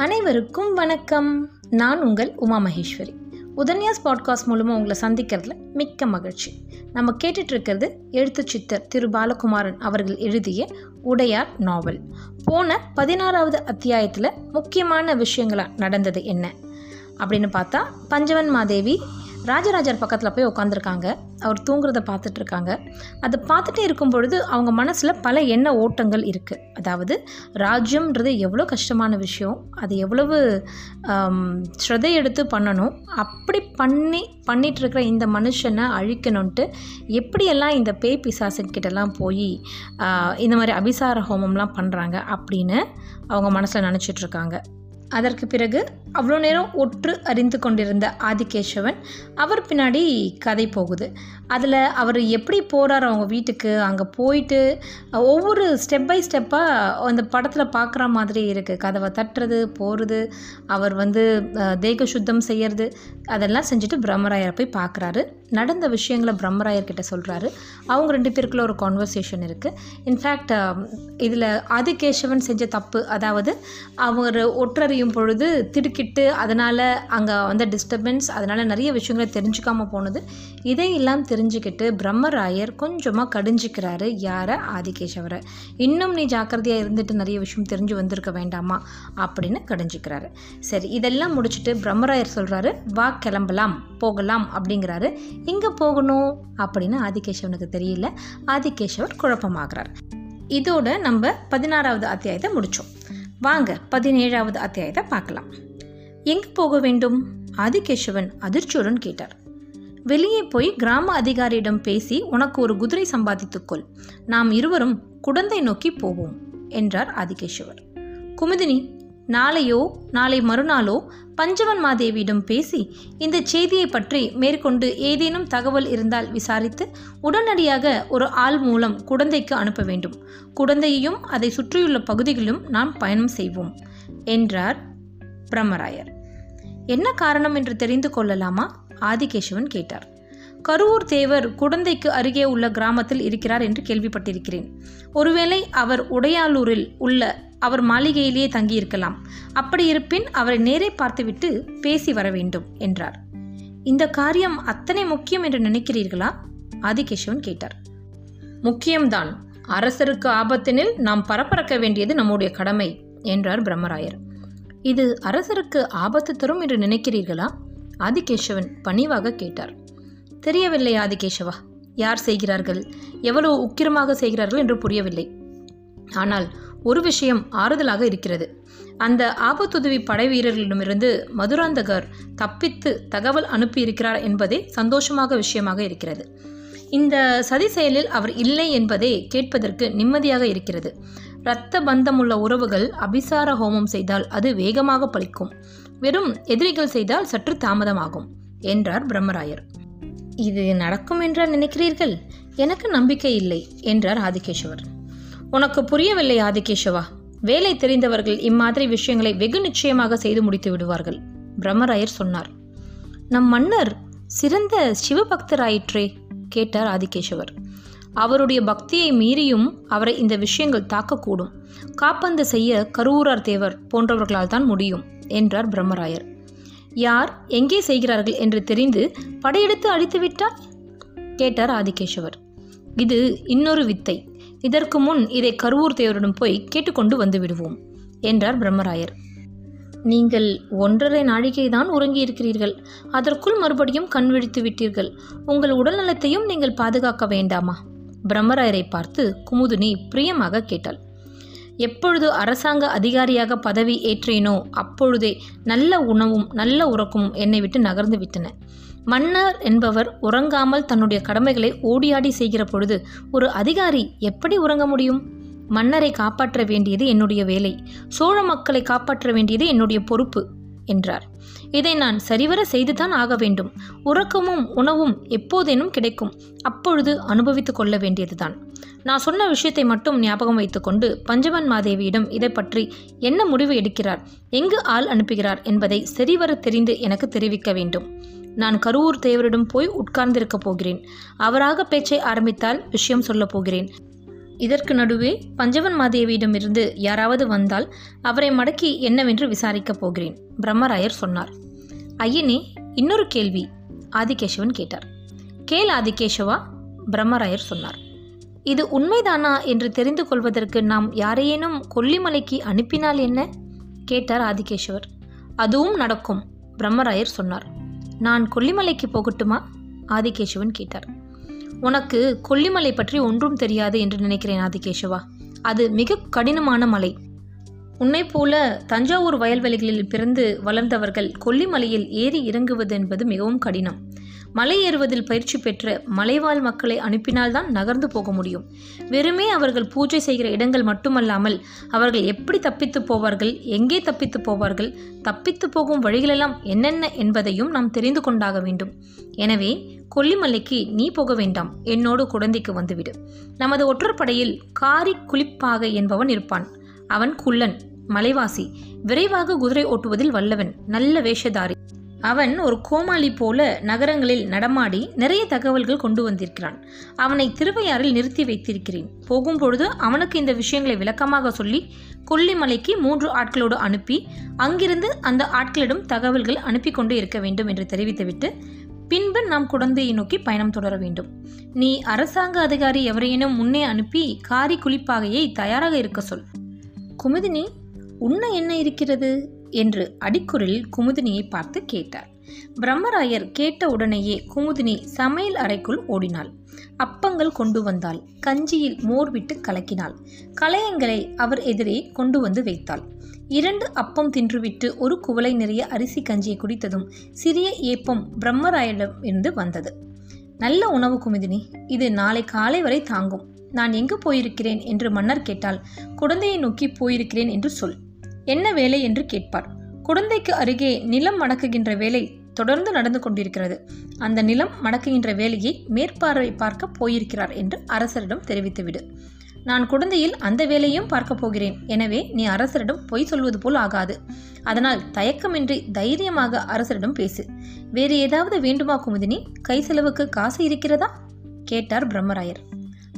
அனைவருக்கும் வணக்கம். நான் உங்கள் உமா மகேஸ்வரி. உதன்யாஸ் பாட்காஸ்ட் மூலமாக உங்களை சந்திக்கிறதுல மிக்க மகிழ்ச்சி. நம்ம கேட்டுட்ருக்கிறது எழுத்து சித்தர் திரு பாலகுமாரன் அவர்கள் எழுதிய உடையார் நாவல். போன பதினாறாவது அத்தியாயத்தில் முக்கியமான விஷயங்களாக நடந்தது என்ன? அப்படின்னு பார்த்தா பஞ்சவன் மாதேவி ராஜராஜர் பக்கத்தில் போய் உட்காந்துருக்காங்க அவர் தூங்குறத பார்த்துட்டு இருக்காங்க அதை பார்த்துட்டே இருக்கும் பொழுது அவங்க மனசில் பல எண்ண ஓட்டங்கள் இருக்குது அதாவது ராஜ்யம்ன்றது எவ்வளோ கஷ்டமான விஷயம். அது எவ்வளவு ஸ்ரதை எடுத்து பண்ணணும். அப்படி பண்ணி பண்ணிட்டு இருக்கிற இந்த மனுஷனை அழிக்கணுன்ட்டு எப்படியெல்லாம் இந்த பேய் பிசாசுக்கிட்டலாம் போய் இந்த மாதிரி அபிசார ஹோமம்லாம் பண்ணுறாங்க அப்படின்னு அவங்க மனசில் நினச்சிட்ருக்காங்க. இருக்காங்க அதற்கு பிறகு அவ்வளோ நேரம் ஒற்று அறிந்து கொண்டிருந்த ஆதிகேசவன் அவர் பின்னாடி கதை போகுது. அதில் அவர் எப்படி போகிறார் அவங்க வீட்டுக்கு? அங்கே போயிட்டு ஒவ்வொரு ஸ்டெப் பை ஸ்டெப்பாக அந்த படத்தில் பார்க்குற மாதிரி இருக்குது கதவை தட்டுறது போகிறது அவர் வந்து தேக சுத்தம் செய்கிறது அதெல்லாம் செஞ்சுட்டு பிரம்மராயரை போய் பார்க்குறாரு நடந்த விஷயங்களை பிரம்மராயர்கிட்ட சொல்கிறாரு அவங்க ரெண்டு பேருக்குள்ள ஒரு கான்வர்சேஷன் இருக்குது இன்ஃபேக்ட் இதில் ஆதிகேசவன் செஞ்ச தப்பு அதாவது அவர் ஒற்றறியும் பொழுது திடுக்கிட்டு அதனால் அங்கே வந்த டிஸ்டர்பன்ஸ் அதனால் நிறைய விஷயங்களை தெரிஞ்சுக்காம போனது இதையெல்லாம் தெரிஞ்சுக்கிட்டு பிரம்மராயர் கொஞ்சமாக கடிஞ்சிக்கிறாரு. யாரை? ஆதிகேசவரை. இன்னும் நீ ஜாக்கிரதையாக இருந்துட்டு நிறைய விஷயம் தெரிஞ்சு வந்திருக்க வேண்டாமா? அப்படின்னு கடிஞ்சிக்கிறாரு. சரி இதெல்லாம் முடிச்சுட்டு பிரம்மராயர் சொல்கிறாரு வா கிளம்பலாம் போகலாம் அப்படிங்கிறாரு. எங்கே போகணும்? அப்படின்னு ஆதிகேசவனுக்கு தெரியல. ஆதிகேசவர் குழப்பமாகிறார். இதோட நம்ம பதினாறாவது அத்தியாயத்தை முடித்தோம் வாங்க பதினேழாவது அத்தியாயத்தை பார்க்கலாம். எங்கே போக வேண்டும்? ஆதிகேசவன் அதிர்ச்சியுடன் கேட்டார். வெளியே போய் கிராம அதிகாரியிடம் பேசி உனக்கு ஒரு குதிரை சம்பாதித்துக்கொள் நாம் இருவரும் குடந்தை நோக்கி போவோம் என்றார் ஆதிகேஸ்வரர் குமுதினி நாளையோ நாளை மறுநாளோ பஞ்சவன் மாதேவியிடம் பேசி இந்த செய்தியை பற்றி மேற்கொண்டு ஏதேனும் தகவல் இருந்தால் விசாரித்து உடனடியாக ஒரு ஆள் மூலம் குடந்தைக்கு அனுப்ப வேண்டும். குடந்தையையும் அதை சுற்றியுள்ள பகுதிகளிலும் நாம் பயணம் செய்வோம் என்றார் பிரம்மராயர். என்ன காரணம் என்று தெரிந்து கொள்ளலாமா? ஆதிகேசவன் கேட்டார். கருவூர் தேவர் குடந்தைக்கு அருகே உள்ள கிராமத்தில் இருக்கிறார் என்று கேள்விப்பட்டிருக்கிறேன். ஒருவேளை அவர் உடையாலூரில் உள்ள அவர் மாளிகையிலேயே தங்கியிருக்கலாம். அப்படி இருப்பின் அவரை நேரே பார்த்துவிட்டு பேசி வர வேண்டும் என்றார். இந்த காரியம் அத்தனை முக்கியம் என்று நினைக்கிறீர்களா? ஆதிகேசவன் கேட்டார். முக்கியம்தான். அரசருக்கு ஆபத்தினில் நாம் பரபரக்க வேண்டியது நம்முடைய கடமை என்றார் பிரம்மராயர். இது அரசருக்கு ஆபத்து தரும் என்று நினைக்கிறீர்களா? ஆதிகேசவன் பணிவாக கேட்டார். தெரியவில்லை ஆதிகேசவா யார் செய்கிறார்கள்? எவ்வளவு உக்கிரமாக செய்கிறார்கள் என்று புரியவில்லை. ஆனால் ஒரு விஷயம் ஆறுதலாக இருக்கிறது. அந்த ஆபத்துதவி படை வீரர்களிடமிருந்து மதுராந்தகர் தப்பித்து தகவல் அனுப்பியிருக்கிறார் என்பதே சந்தோஷமாக விஷயமாக இருக்கிறது. இந்த சதி செயலில் அவர் இல்லை என்பதே கேட்பதற்கு நிம்மதியாக இருக்கிறது. இரத்த பந்தமுள்ள உறவுகள் அபிசார ஹோமம் செய்தால் அது வேகமாக பலிக்கும் வெறும் எதிரிகள் செய்தால் சற்று தாமதமாகும் என்றார் பிரம்மராயர். இது நடக்கும் என்றா நினைக்கிறீர்கள்? எனக்கு நம்பிக்கை இல்லை என்றார் ஆதிகேசவர். உனக்கு புரியவில்லை ஆதிகேசவா? வேலை தெரிந்தவர்கள் இம்மாதிரி விஷயங்களை வெகு நிச்சயமாக செய்து முடித்து விடுவார்கள் பிரம்மராயர் சொன்னார். நம் மன்னர் சிறந்த சிவபக்தராயிற்றே கேட்டார் ஆதிகேசவர். அவருடைய பக்தியை மீறியும் அவரை இந்த விஷயங்கள் தாக்கக்கூடும். காப்பந்து செய்ய கருவூரார் தேவர் போன்றவர்களால் தான் முடியும் என்றார் பிரம்மராயர். யார் எங்கே செய்கிறார்கள் என்று தெரிந்து படையெடுத்து அழித்துவிட்டால் கேட்டார் ஆதிகேசவர். இது இன்னொரு வித்தை. இதற்கு முன் இதை கருவூர் தேவரிடம் போய் கேட்டுக்கொண்டு வந்து விடுவோம் என்றார் பிரம்மராயர். நீங்கள் ஒன்றரை நாழிகை தான் உறங்கியிருக்கிறீர்கள். அதற்குள் மறுபடியும் கண் விழித்து விட்டீர்கள். உங்கள் உடல்நலத்தையும் நீங்கள் பாதுகாக்க வேண்டாமா? பிரம்மராயரை பார்த்து குமுதினி பிரியமாக கேட்டாள். எப்பொழுது அரசாங்க அதிகாரியாக பதவி ஏற்றேனோ அப்பொழுதே நல்ல உணவும் நல்ல உறக்கமும் என்னை விட்டு நகர்ந்து விட்டன. மன்னர் என்பவர் உறங்காமல் தன்னுடைய கடமைகளை ஓடியாடி செய்கிற பொழுது ஒரு அதிகாரி எப்படி உறங்க முடியும்? மன்னரை காப்பாற்ற வேண்டியது என்னுடைய வேலை. சோழ மக்களை காப்பாற்ற வேண்டியது என்னுடைய பொறுப்பு என்றார். இதை நான் சரிவர செய்துதான் ஆக வேண்டும். உறக்கமும் உணவும் எப்போதேனும் கிடைக்கும். அப்பொழுது அனுபவித்துக் கொள்ள வேண்டியதுதான். நான் சொன்ன விஷயத்தை மட்டும் ஞாபகம் வைத்துக்கொண்டு பஞ்சவன் மாதேவியிடம் இதை பற்றி என்ன முடிவு எடுக்கிறார்? எங்கு ஆள் அனுப்புகிறார் என்பதை சரிவர தெரிந்து எனக்கு தெரிவிக்க வேண்டும். நான் கருவூர் தேவரிடம் போய் உட்கார்ந்திருக்க போகிறேன். அவராக பேச்சை ஆரம்பித்தால் விஷயம் சொல்லப் போகிறேன். இதற்கு நடுவே பஞ்சவன் மாதேவியிடமிருந்து யாராவது வந்தால் அவரை மடக்கி என்னவென்று விசாரிக்கப் போகிறேன் பிரம்மராயர் சொன்னார். ஐயனே இன்னொரு கேள்வி ஆதிகேசவன் கேட்டார். கேள் ஆதிகேசவா பிரம்மராயர் சொன்னார். இது உண்மைதானா என்று தெரிந்து கொள்வதற்கு நாம் யாரையேனும் கொல்லிமலைக்கு அனுப்பினால் என்ன? கேட்டார் ஆதிகேஷவர் அதுவும் நடக்கும் பிரம்மராயர் சொன்னார். நான் கொல்லிமலைக்கு போகட்டுமா? ஆதிகேசவன் கேட்டார். உனக்கு கொல்லிமலை பற்றி ஒன்றும் தெரியாது என்று நினைக்கிறேன் ஆதிகேஷவா அது மிக கடினமான மலை. உன்னை போல தஞ்சாவூர் வயல்வெளிகளில் பிறந்து வளர்ந்தவர்கள் கொல்லிமலையில் ஏறி இறங்குவது என்பது மிகவும் கடினம். மலை ஏறுவதில் பயிற்சி பெற்ற மலைவாழ் மக்களை அனுப்பினால்தான் நகர்ந்து போக முடியும். வெறுமே அவர்கள் பூஜை செய்கிற இடங்கள் மட்டுமல்லாமல் அவர்கள் எப்படி தப்பித்து போவார்கள் எங்கே தப்பித்து போவார்கள் தப்பித்து போகும் வழிகளெல்லாம் என்னென்ன என்பதையும் நாம் தெரிந்து கொண்டாக வேண்டும். எனவே கொல்லிமலைக்கு நீ போக வேண்டாம். என்னோடு குழந்தைக்கு வந்துவிடு. நமது ஒற்றற்படையில் காரி குளிப்பாக என்பவன் இருப்பான். அவன் குள்ளன் மலைவாசி. விரைவாக குதிரை ஓட்டுவதில் வல்லவன் நல்ல வேஷதாரி. அவன் ஒரு கோமாளி போல நகரங்களில் நடமாடி நிறைய தகவல்கள் கொண்டு வந்திருக்கிறான். அவனை திருவையாறில் நிறுத்தி வைத்திருக்கிறேன். போகும்பொழுது அவனுக்கு இந்த விஷயங்களை விளக்கமாக சொல்லி கொல்லிமலைக்கு மூன்று ஆட்களோடு அனுப்பி அங்கிருந்து அந்த ஆட்களிடம் தகவல்கள் அனுப்பி கொண்டு இருக்க வேண்டும் என்று தெரிவித்துவிட்டு பின்பு நாம் குழந்தையை நோக்கி பயணம் தொடர வேண்டும். நீ அரசாங்க அதிகாரி எவரையேனும் முன்னே அனுப்பி காரி குளிப்பாகையை தயாராக இருக்க சொல். குமுதினி உண்ண என்ன இருக்கிறது? என்று அடிக்குறில் குமுதினியை பார்த்து கேட்டார். பிரம்மராயர் கேட்ட உடனேயே குமுதினி சமையல் அறைக்குள் ஓடினாள். அப்பங்கள் கொண்டு வந்தாள். கஞ்சியில் மோர் விட்டு கலக்கினாள். களையங்களை அவர் எதிரே கொண்டு வந்து வைத்தாள். இரண்டு அப்பம் தின்றுவிட்டு ஒரு குவளை நிறைய அரிசி கஞ்சியை குடித்ததும் சிறிய ஏப்பம் பிரம்மராயிடம் இருந்து வந்தது. நல்ல உணவு குமுதினி இது நாளை காலை வரை தாங்கும். நான் எங்கு போயிருக்கிறேன் என்று மன்னர் கேட்டால் குழந்தையை நோக்கி போயிருக்கிறேன் என்று சொல். என்ன வேலை என்று கேட்பார். குழந்தைக்கு அருகே நிலம் மடக்குகின்ற வேலை தொடர்ந்து நடந்து கொண்டிருக்கிறது. அந்த நிலம் மடக்குகின்ற வேலையை மேற்பார்வை பார்க்க போயிருக்கிறார் என்று அரசரிடம் தெரிவித்துவிடு. நான் குழந்தையில் அந்த வேலையும் பார்க்கப் போகிறேன். எனவே நீ அரசரிடம் பொய் சொல்வது போல் ஆகாது. அதனால் தயக்கமின்றி தைரியமாக அரசரிடம் பேசு. வேறு ஏதாவது வேண்டுமா குமுதினி? கை செலவுக்கு காசு இருக்கிறதா? கேட்டார் பிரம்மராயர்.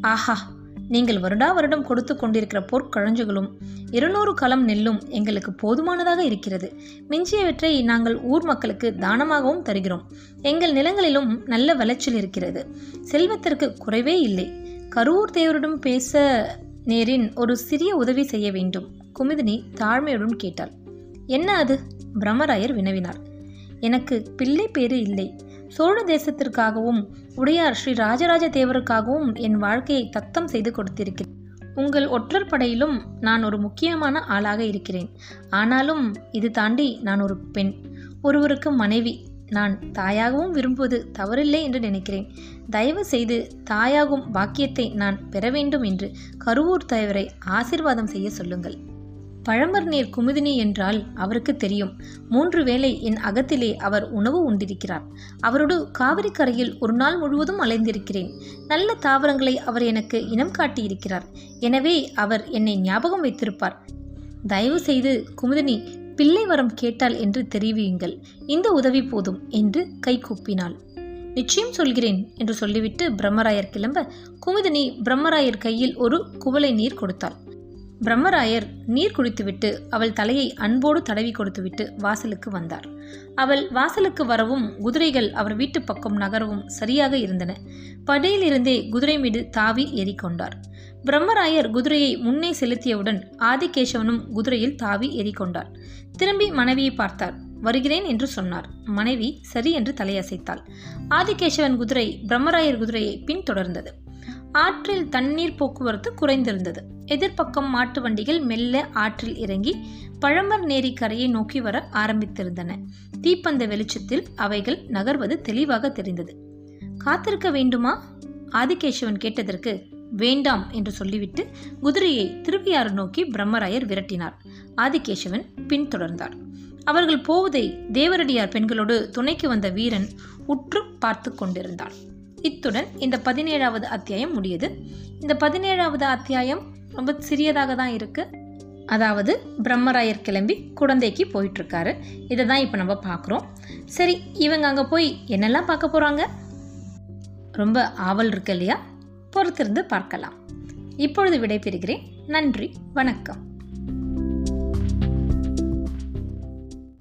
ஆஹா நீங்கள் வருடா வருடம் கொடுத்து கொண்டிருக்கிற பொற்கழஞ்சுகளும் இருநூறு களம் நெல்லும் எங்களுக்கு போதுமானதாக இருக்கிறது. மிஞ்சியவற்றை நாங்கள் ஊர் மக்களுக்கு தானமாகவும் தருகிறோம். எங்கள் நிலங்களிலும் நல்ல விளைச்சல் இருக்கிறது. செல்வத்திற்கு குறைவே இல்லை. கரூர் தேவரிடம் பேச நேரின் ஒரு சிறிய உதவி செய்ய வேண்டும். குமுதினி தாழ்மையுடன் கேட்டாள். என்ன அது? பிரம்மராயர் வினவினார். எனக்கு பிள்ளை பேறு இல்லை. சோழ தேசத்திற்காகவும் உடையார் ஸ்ரீ ராஜராஜ தேவருக்காகவும் என் வாழ்க்கையை தத்தம் செய்து கொடுத்திருக்கிறேன். உங்கள் ஒற்றர் படையிலும் நான் ஒரு முக்கியமான ஆளாக இருக்கிறேன். ஆனாலும் இது தாண்டி நான் ஒரு பெண். ஒருவருக்கு மனைவி நான் தாயாகவும் விரும்புவது தவறில்லை என்று நினைக்கிறேன். தயவு செய்து தாயாகும் பாக்கியத்தை நான் பெற வேண்டும் என்று கருவூர் தலைவரை ஆசிர்வாதம் செய்ய சொல்லுங்கள். பழமர் நீர் குமுதினி என்றால் அவருக்கு தெரியும். மூன்று வேளை என் அகத்திலே அவர் உணவு உண்டிருக்கிறார். அவரோடு காவிரி கரையில் ஒரு நாள் முழுவதும் அலைந்திருக்கிறேன். நல்ல தாவரங்களை அவர் எனக்கு இனம் காட்டியிருக்கிறார். எனவே அவர் என்னை ஞாபகம் வைத்திருப்பார். தயவு செய்து குமுதினி பிள்ளை வரம் கேட்டால் என்று தெரிவியுங்கள். இந்த உதவி போதும் என்று கை கூப்பினாள். நிச்சயம் சொல்கிறேன் என்று சொல்லிவிட்டு பிரம்மராயர் கிளம்ப குமுதினி பிரம்மராயர் கையில் ஒரு குவளை நீர் கொடுத்தாள். பிரம்மராயர் நீர் குடித்துவிட்டு அவள் தலையை அன்போடு தடவி கொடுத்துவிட்டு வாசலுக்கு வந்தார். அவள் வாசலுக்கு வரவும் குதிரைகள் அவர் வீட்டு பக்கம் நகரவும் சரியாக இருந்தன. படையிலிருந்தே குதிரை மீது தாவி ஏறிக்கொண்டார். பிரம்மராயர் குதிரையை முன்னே செலுத்தியவுடன் ஆதிகேசவனும் குதிரையில் தாவி ஏறிக்கொண்டார் திரும்பி மனைவியை பார்த்தார் வருகிறேன் என்று சொன்னார். மனைவி சரி என்று தலையசைத்தாள். ஆதிகேசவன் குதிரை பிரம்மராயர் குதிரையை பின்தொடர்ந்தது. ஆற்றில் தண்ணீர் போக்குவரத்து குறைந்திருந்தது. எதிர்ப்பக்கம் மாட்டு வண்டிகள் மெல்ல ஆற்றில் இறங்கி பழமர் நேரி கரையை நோக்கி வர ஆரம்பித்திருந்தன. தீப்பந்த வெளிச்சத்தில் அவைகள் நகர்வது தெளிவாக தெரிந்தது. காத்திருக்க வேண்டுமா? ஆதிகேசவன் கேட்டதற்கு வேண்டாம் என்று சொல்லிவிட்டு குதிரையை திருவியாறு நோக்கி பிரம்மராயர் விரட்டினார். ஆதிகேசவன் பின்தொடர்ந்தார். அவர்கள் போவதை தேவரடியார் பெண்களோடு துணைக்கு வந்த வீரன் உற்று பார்த்து கொண்டிருந்தான். இத்துடன் இந்த பதினேழாவது அத்தியாயம் முடியுது. இந்த பதினேழாவது அத்தியாயம் ரொம்ப சிறியதாக தான் இருக்கு. அதாவது பிரம்மராயர் கிளம்பி குழந்தைக்கு போயிட்டு இருக்காரு இதை தான் இப்போ நம்ம பார்க்குறோம். சரி இவங்க அங்கே போய் என்னெல்லாம் பார்க்க போகிறாங்க ரொம்ப ஆவல் இருக்கு இல்லையா? பொறுத்திருந்து பார்க்கலாம். இப்பொழுது விடைபெறுகிறேன். நன்றி. வணக்கம்.